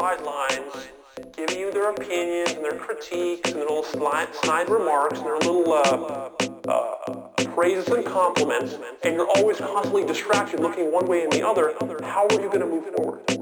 sidelines giving you their opinions and their critiques and their little snide, snide remarks and their little uh, uh, praises and compliments, and you're always constantly distracted looking one way and the other, how are you going to move forward?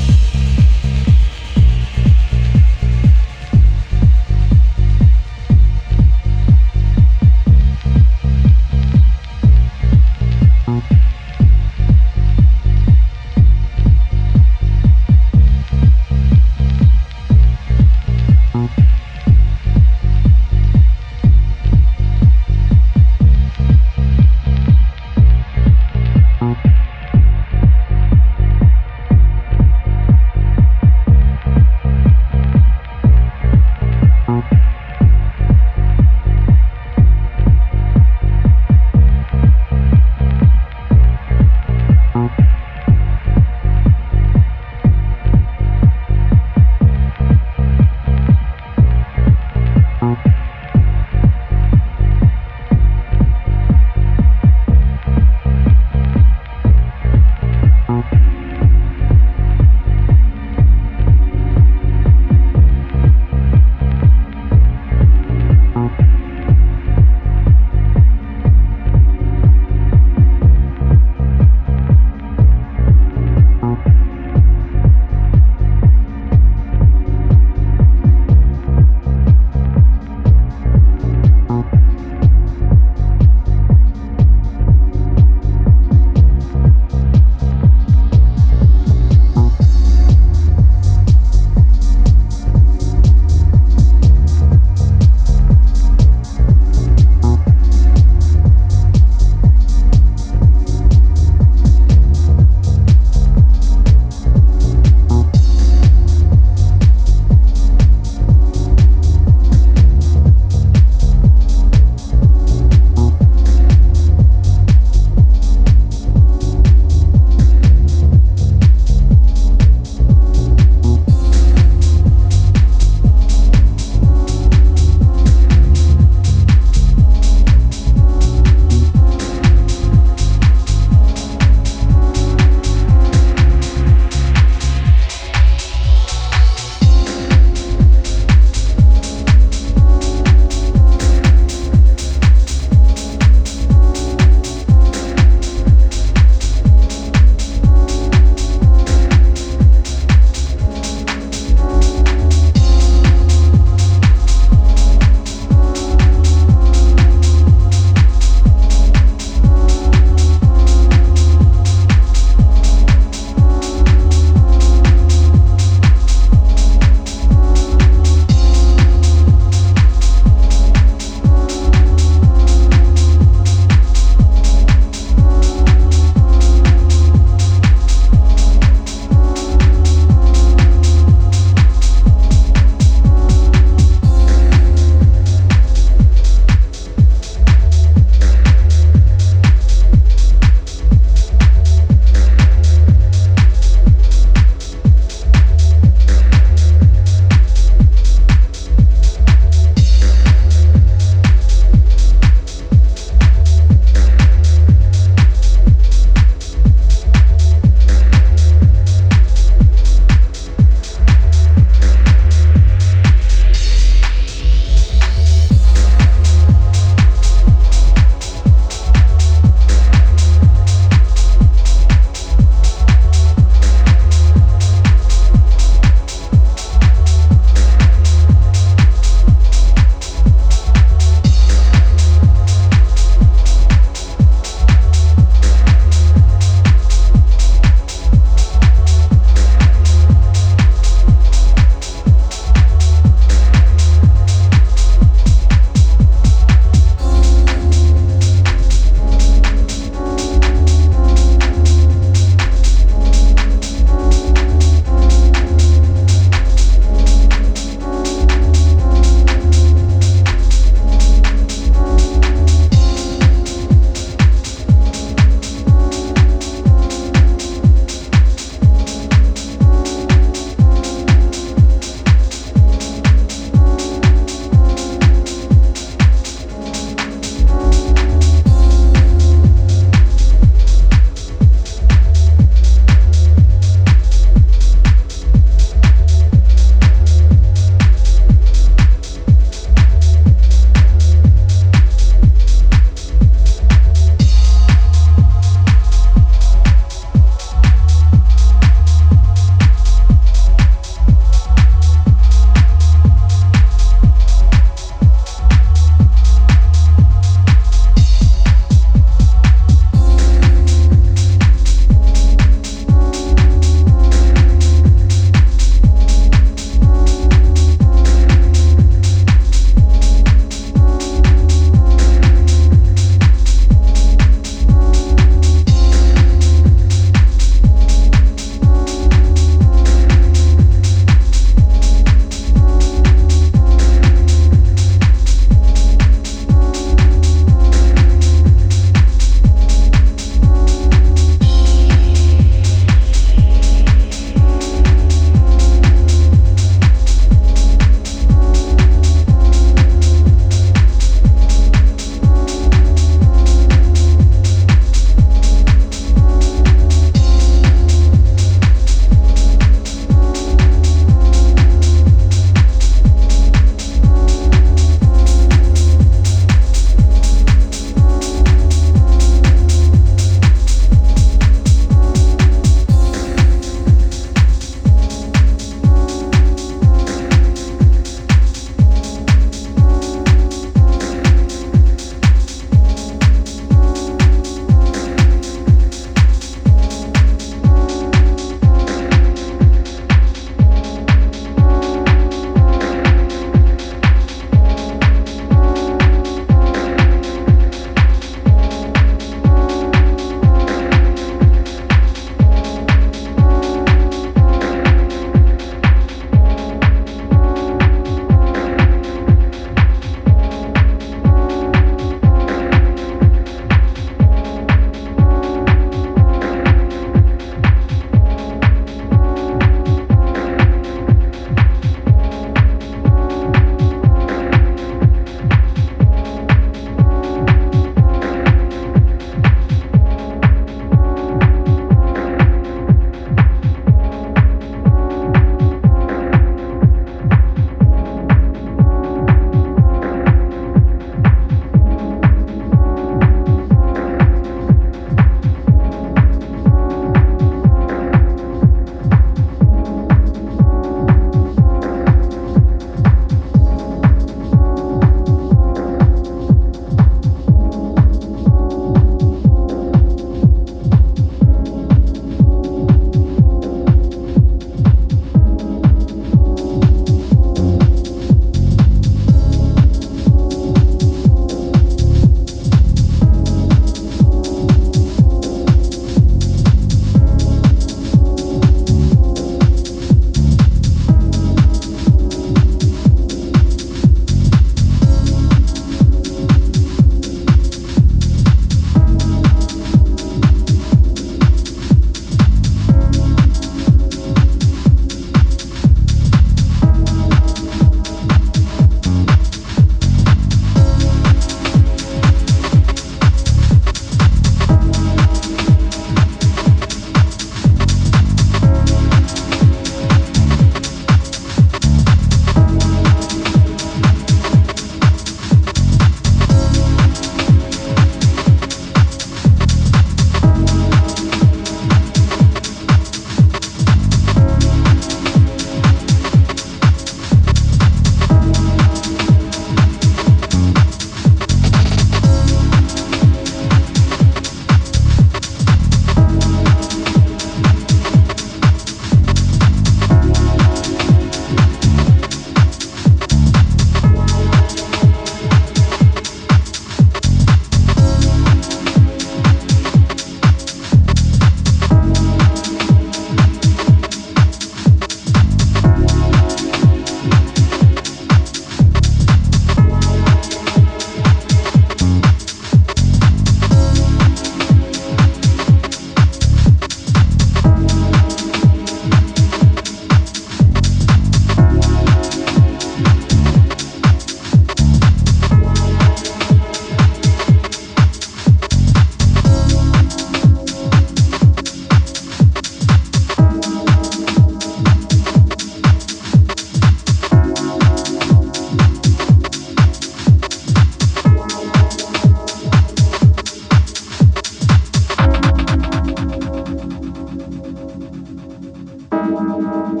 Thank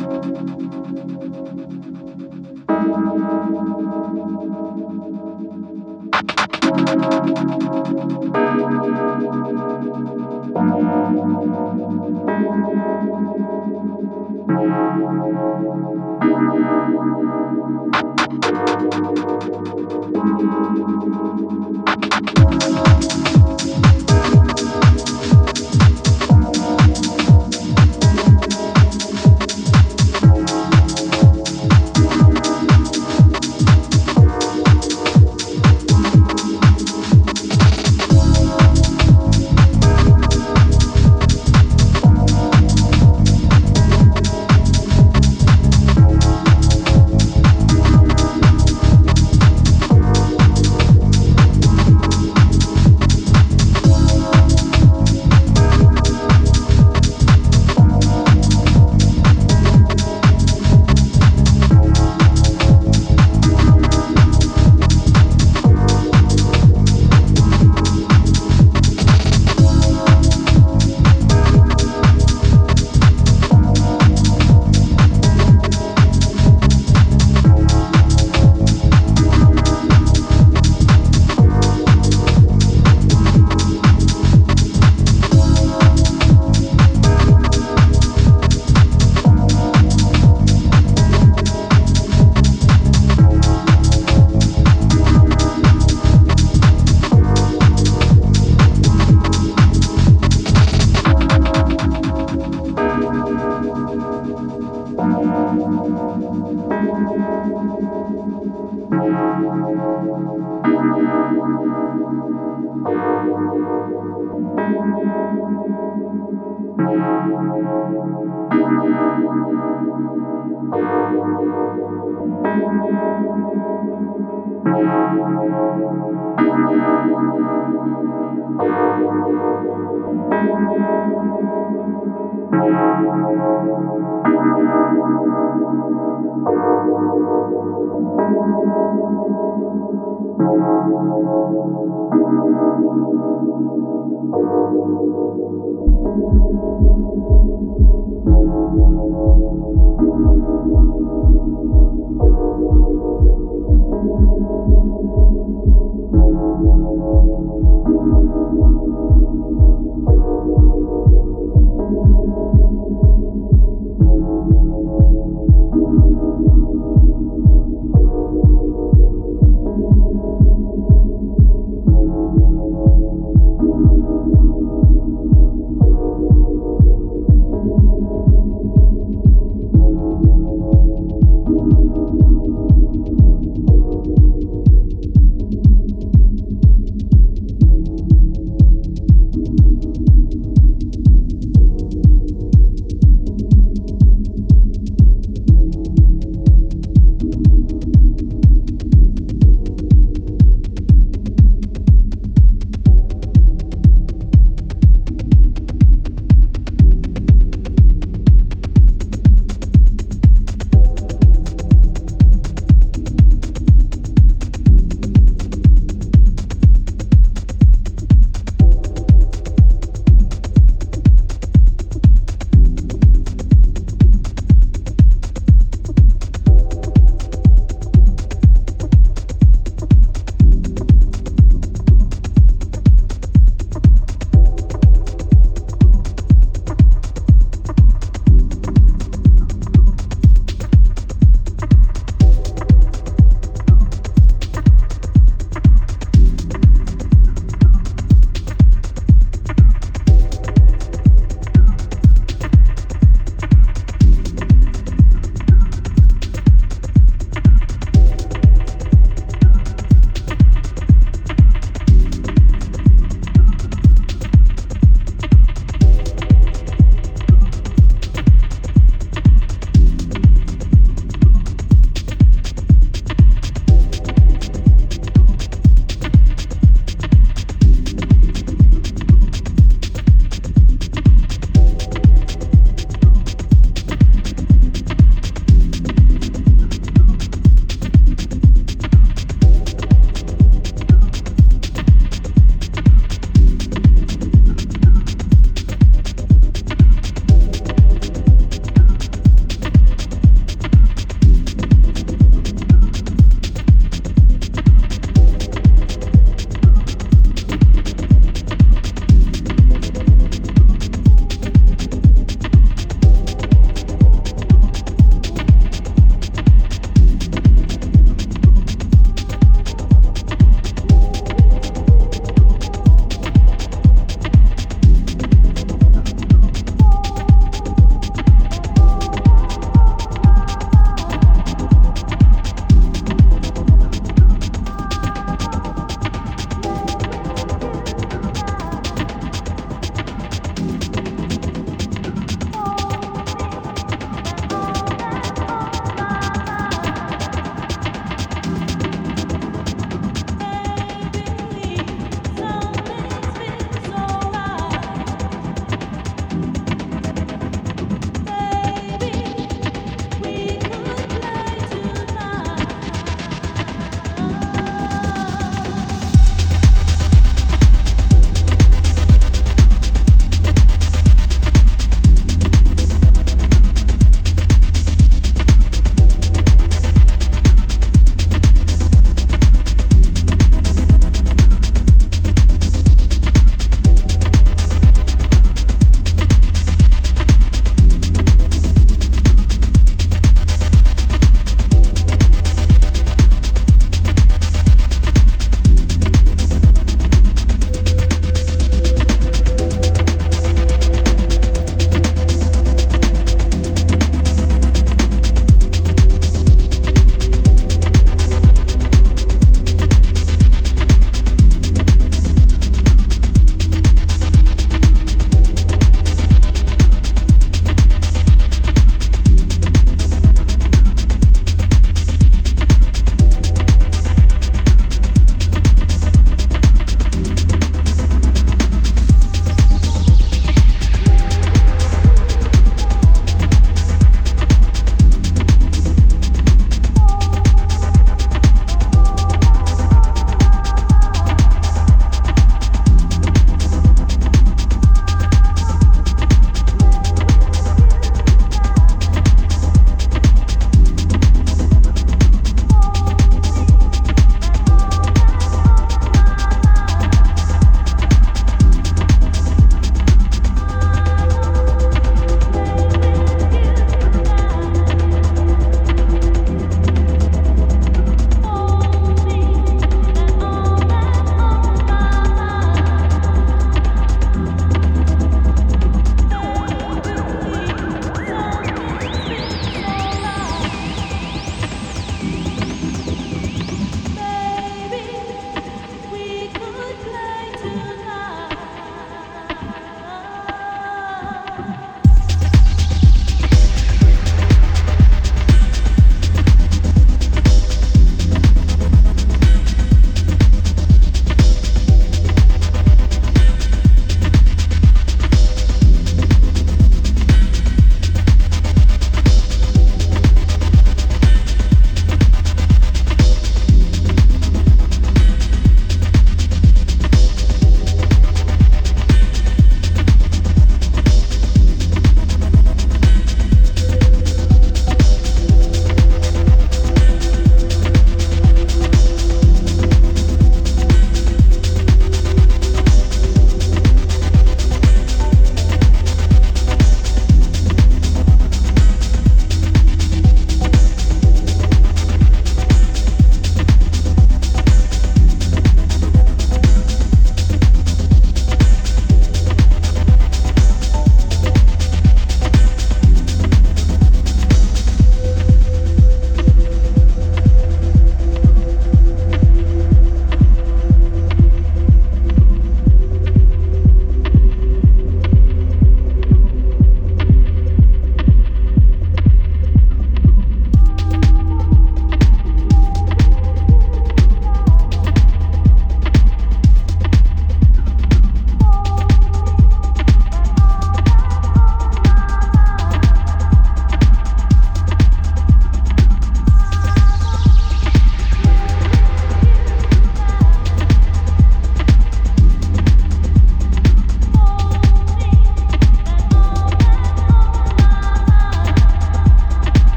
you.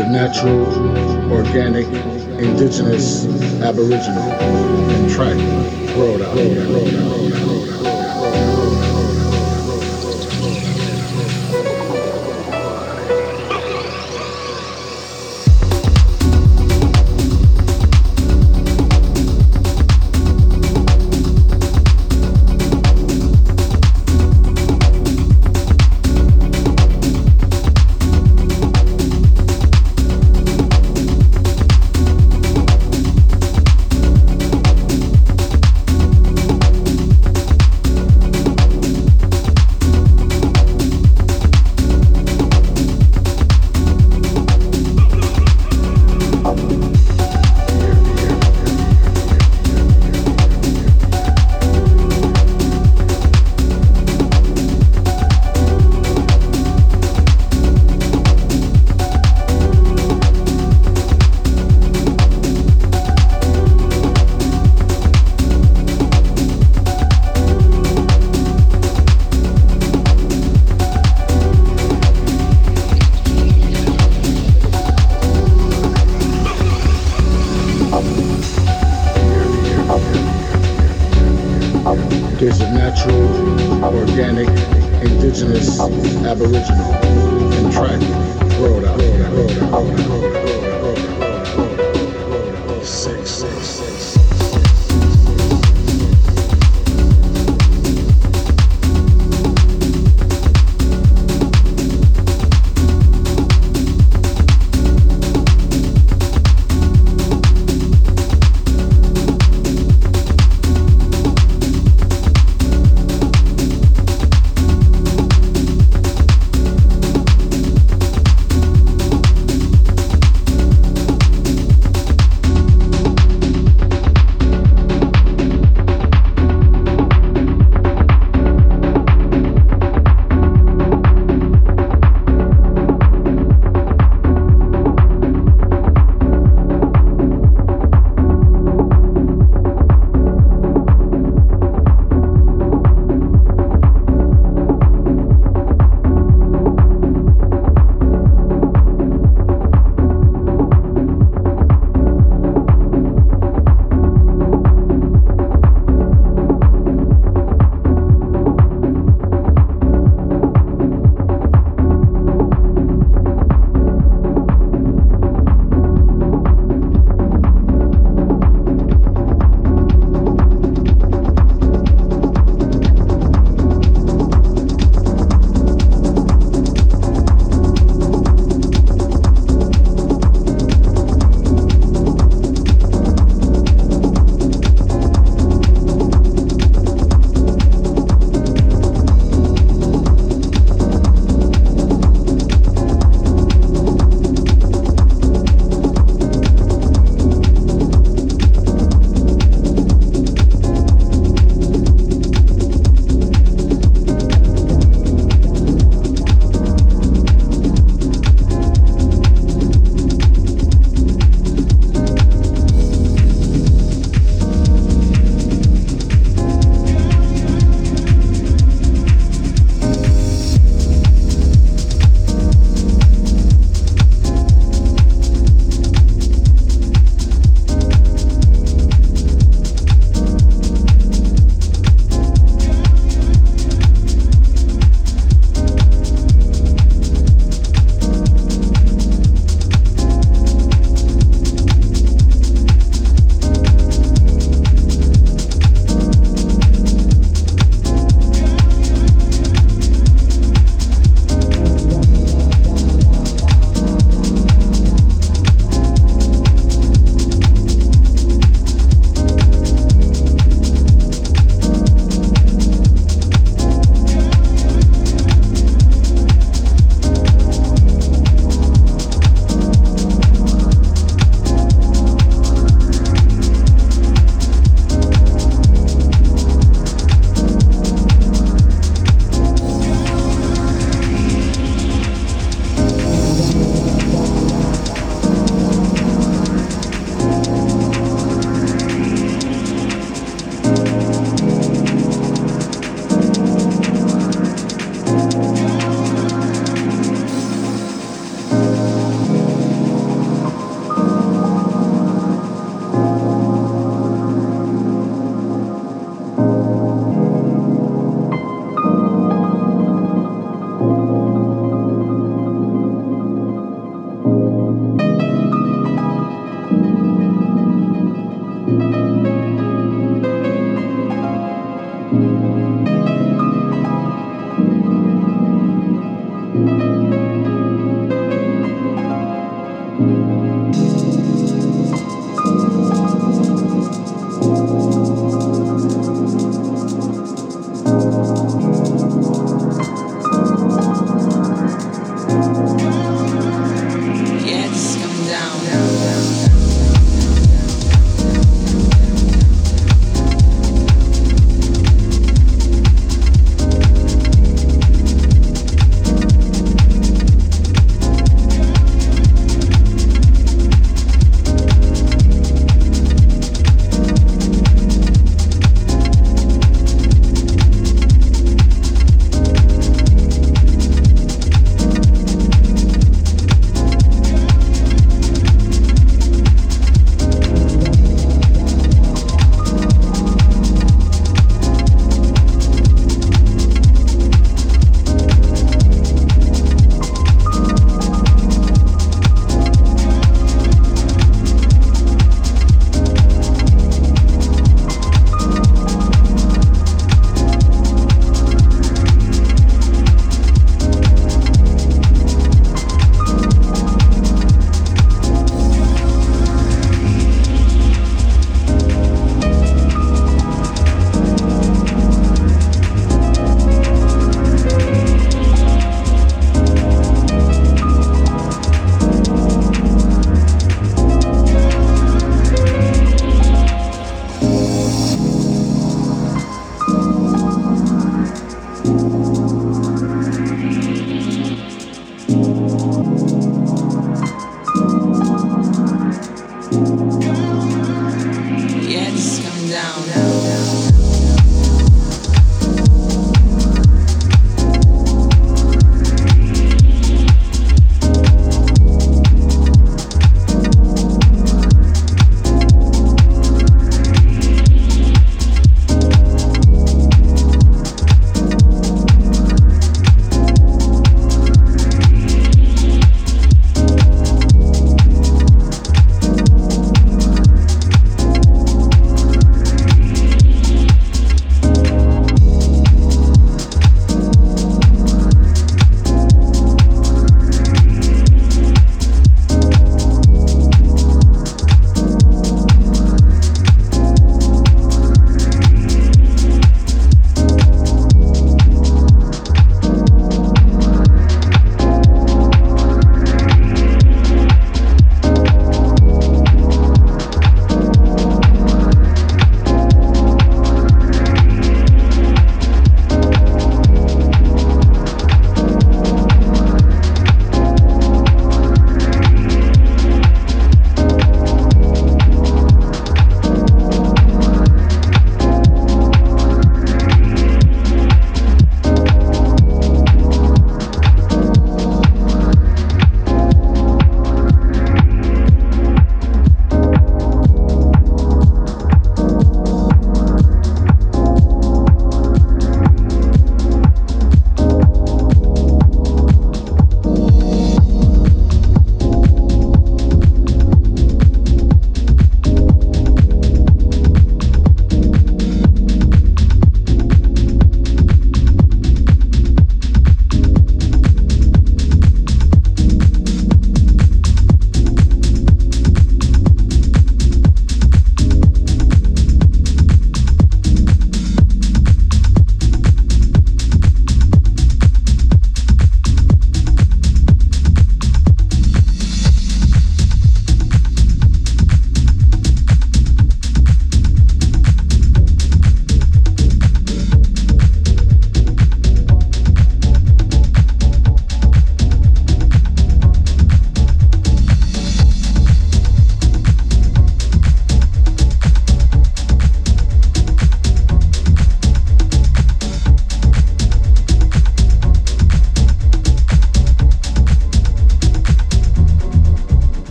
A natural, organic, indigenous, aboriginal, and track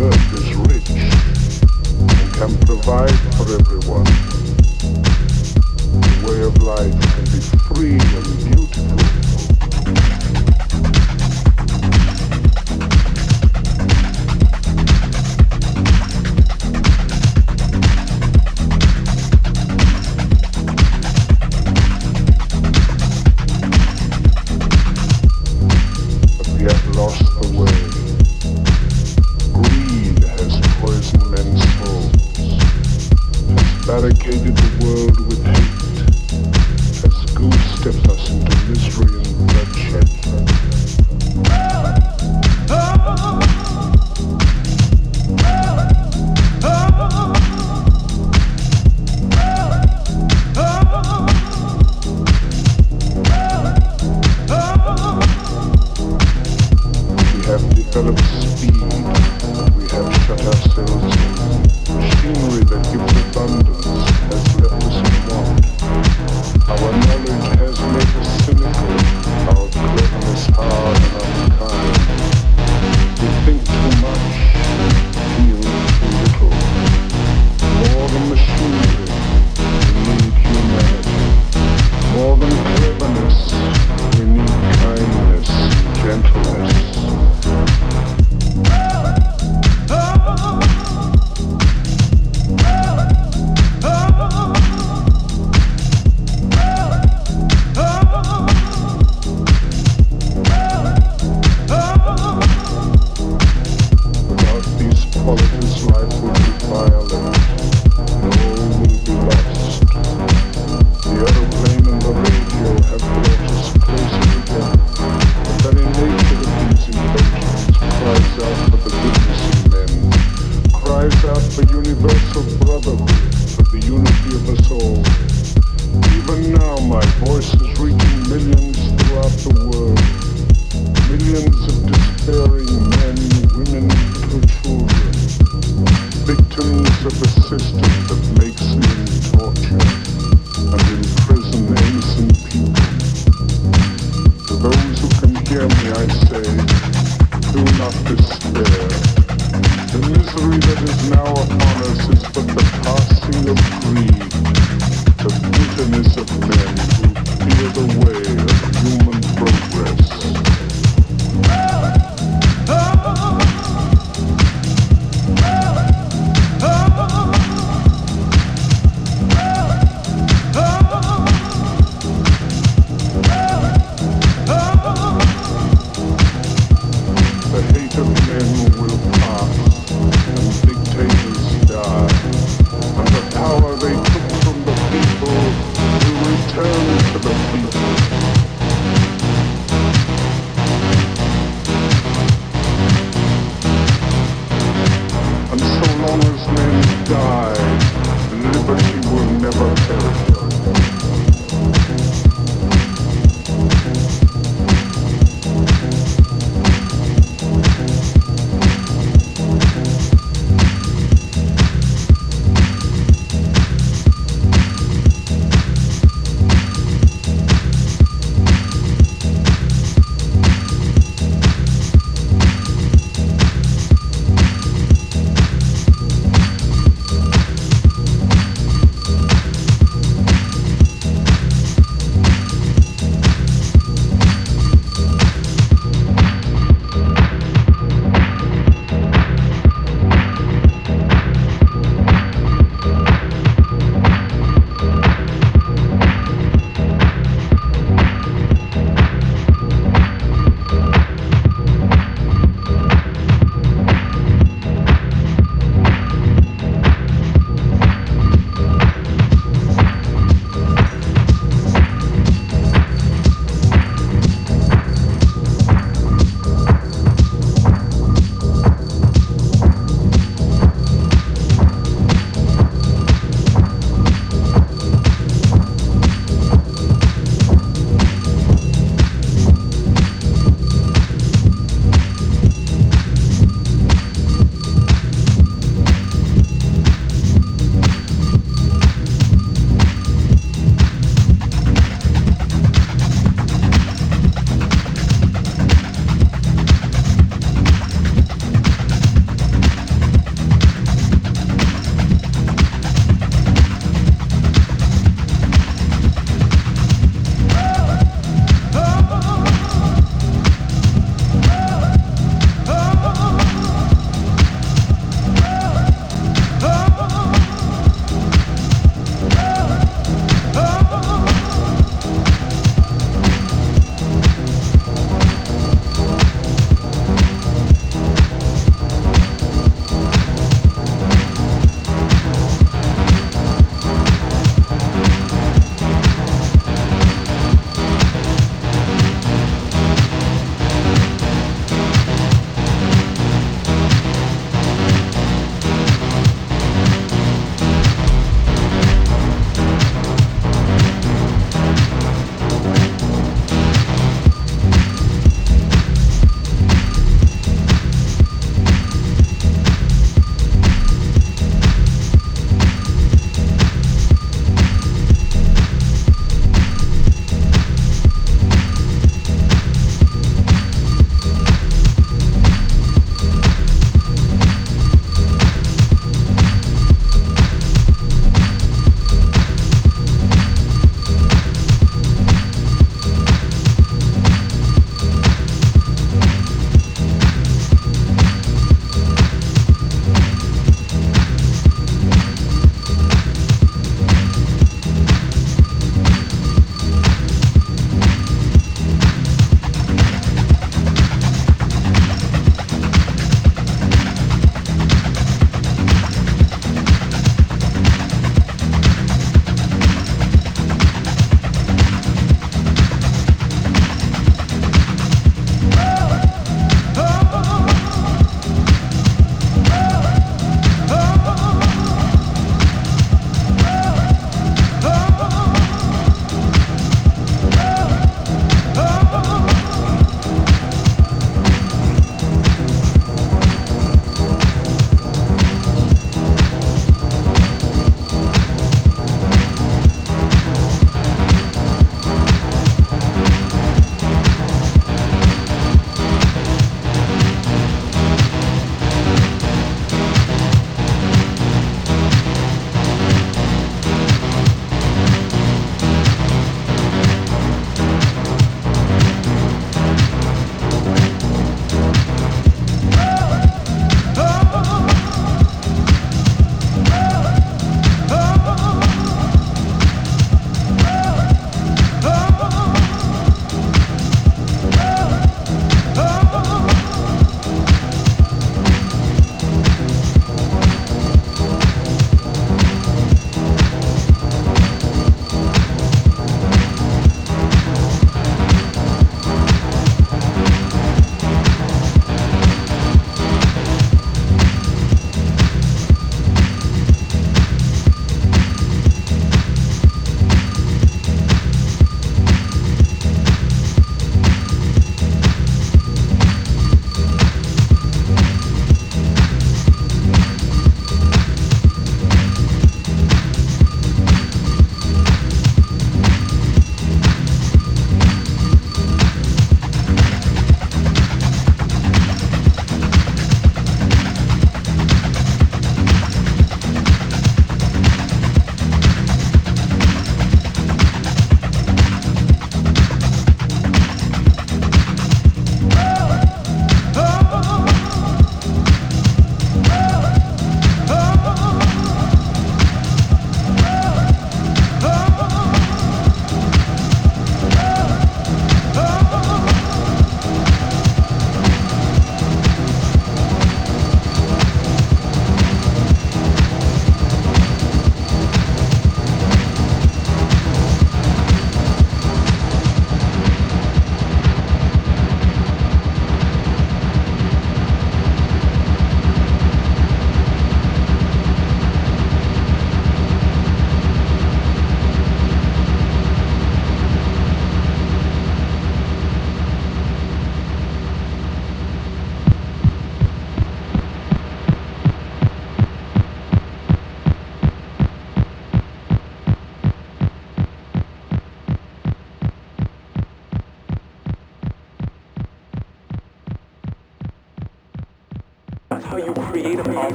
earth is rich and can provide for everyone.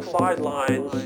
The sidelines